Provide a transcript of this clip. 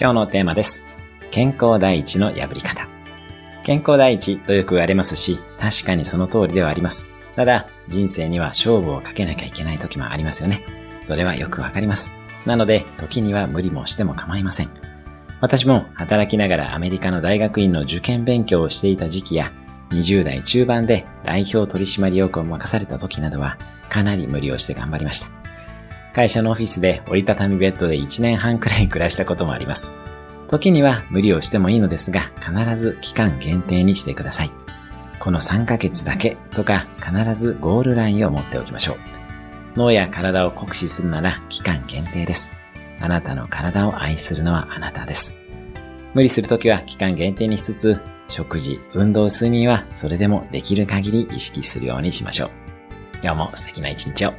今日のテーマです。健康第一の破り方。健康第一とよく言われますし、確かにその通りではあります。ただ、人生には勝負をかけなきゃいけない時もありますよね。それはよくわかります。なので、時には無理もしても構いません。私も働きながらアメリカの大学院の受験勉強をしていた時期や、20代中盤で代表取締役を任された時などは、かなり無理をして頑張りました。会社のオフィスで折りたたみベッドで1年半くらい暮らしたこともあります。時には無理をしてもいいのですが、必ず期間限定にしてください。この3ヶ月だけとか必ずゴールラインを持っておきましょう。脳や体を酷使するなら期間限定です。あなたの体を愛するのはあなたです。無理するときは期間限定にしつつ、食事、運動、睡眠はそれでもできる限り意識するようにしましょう。今日も素敵な一日を。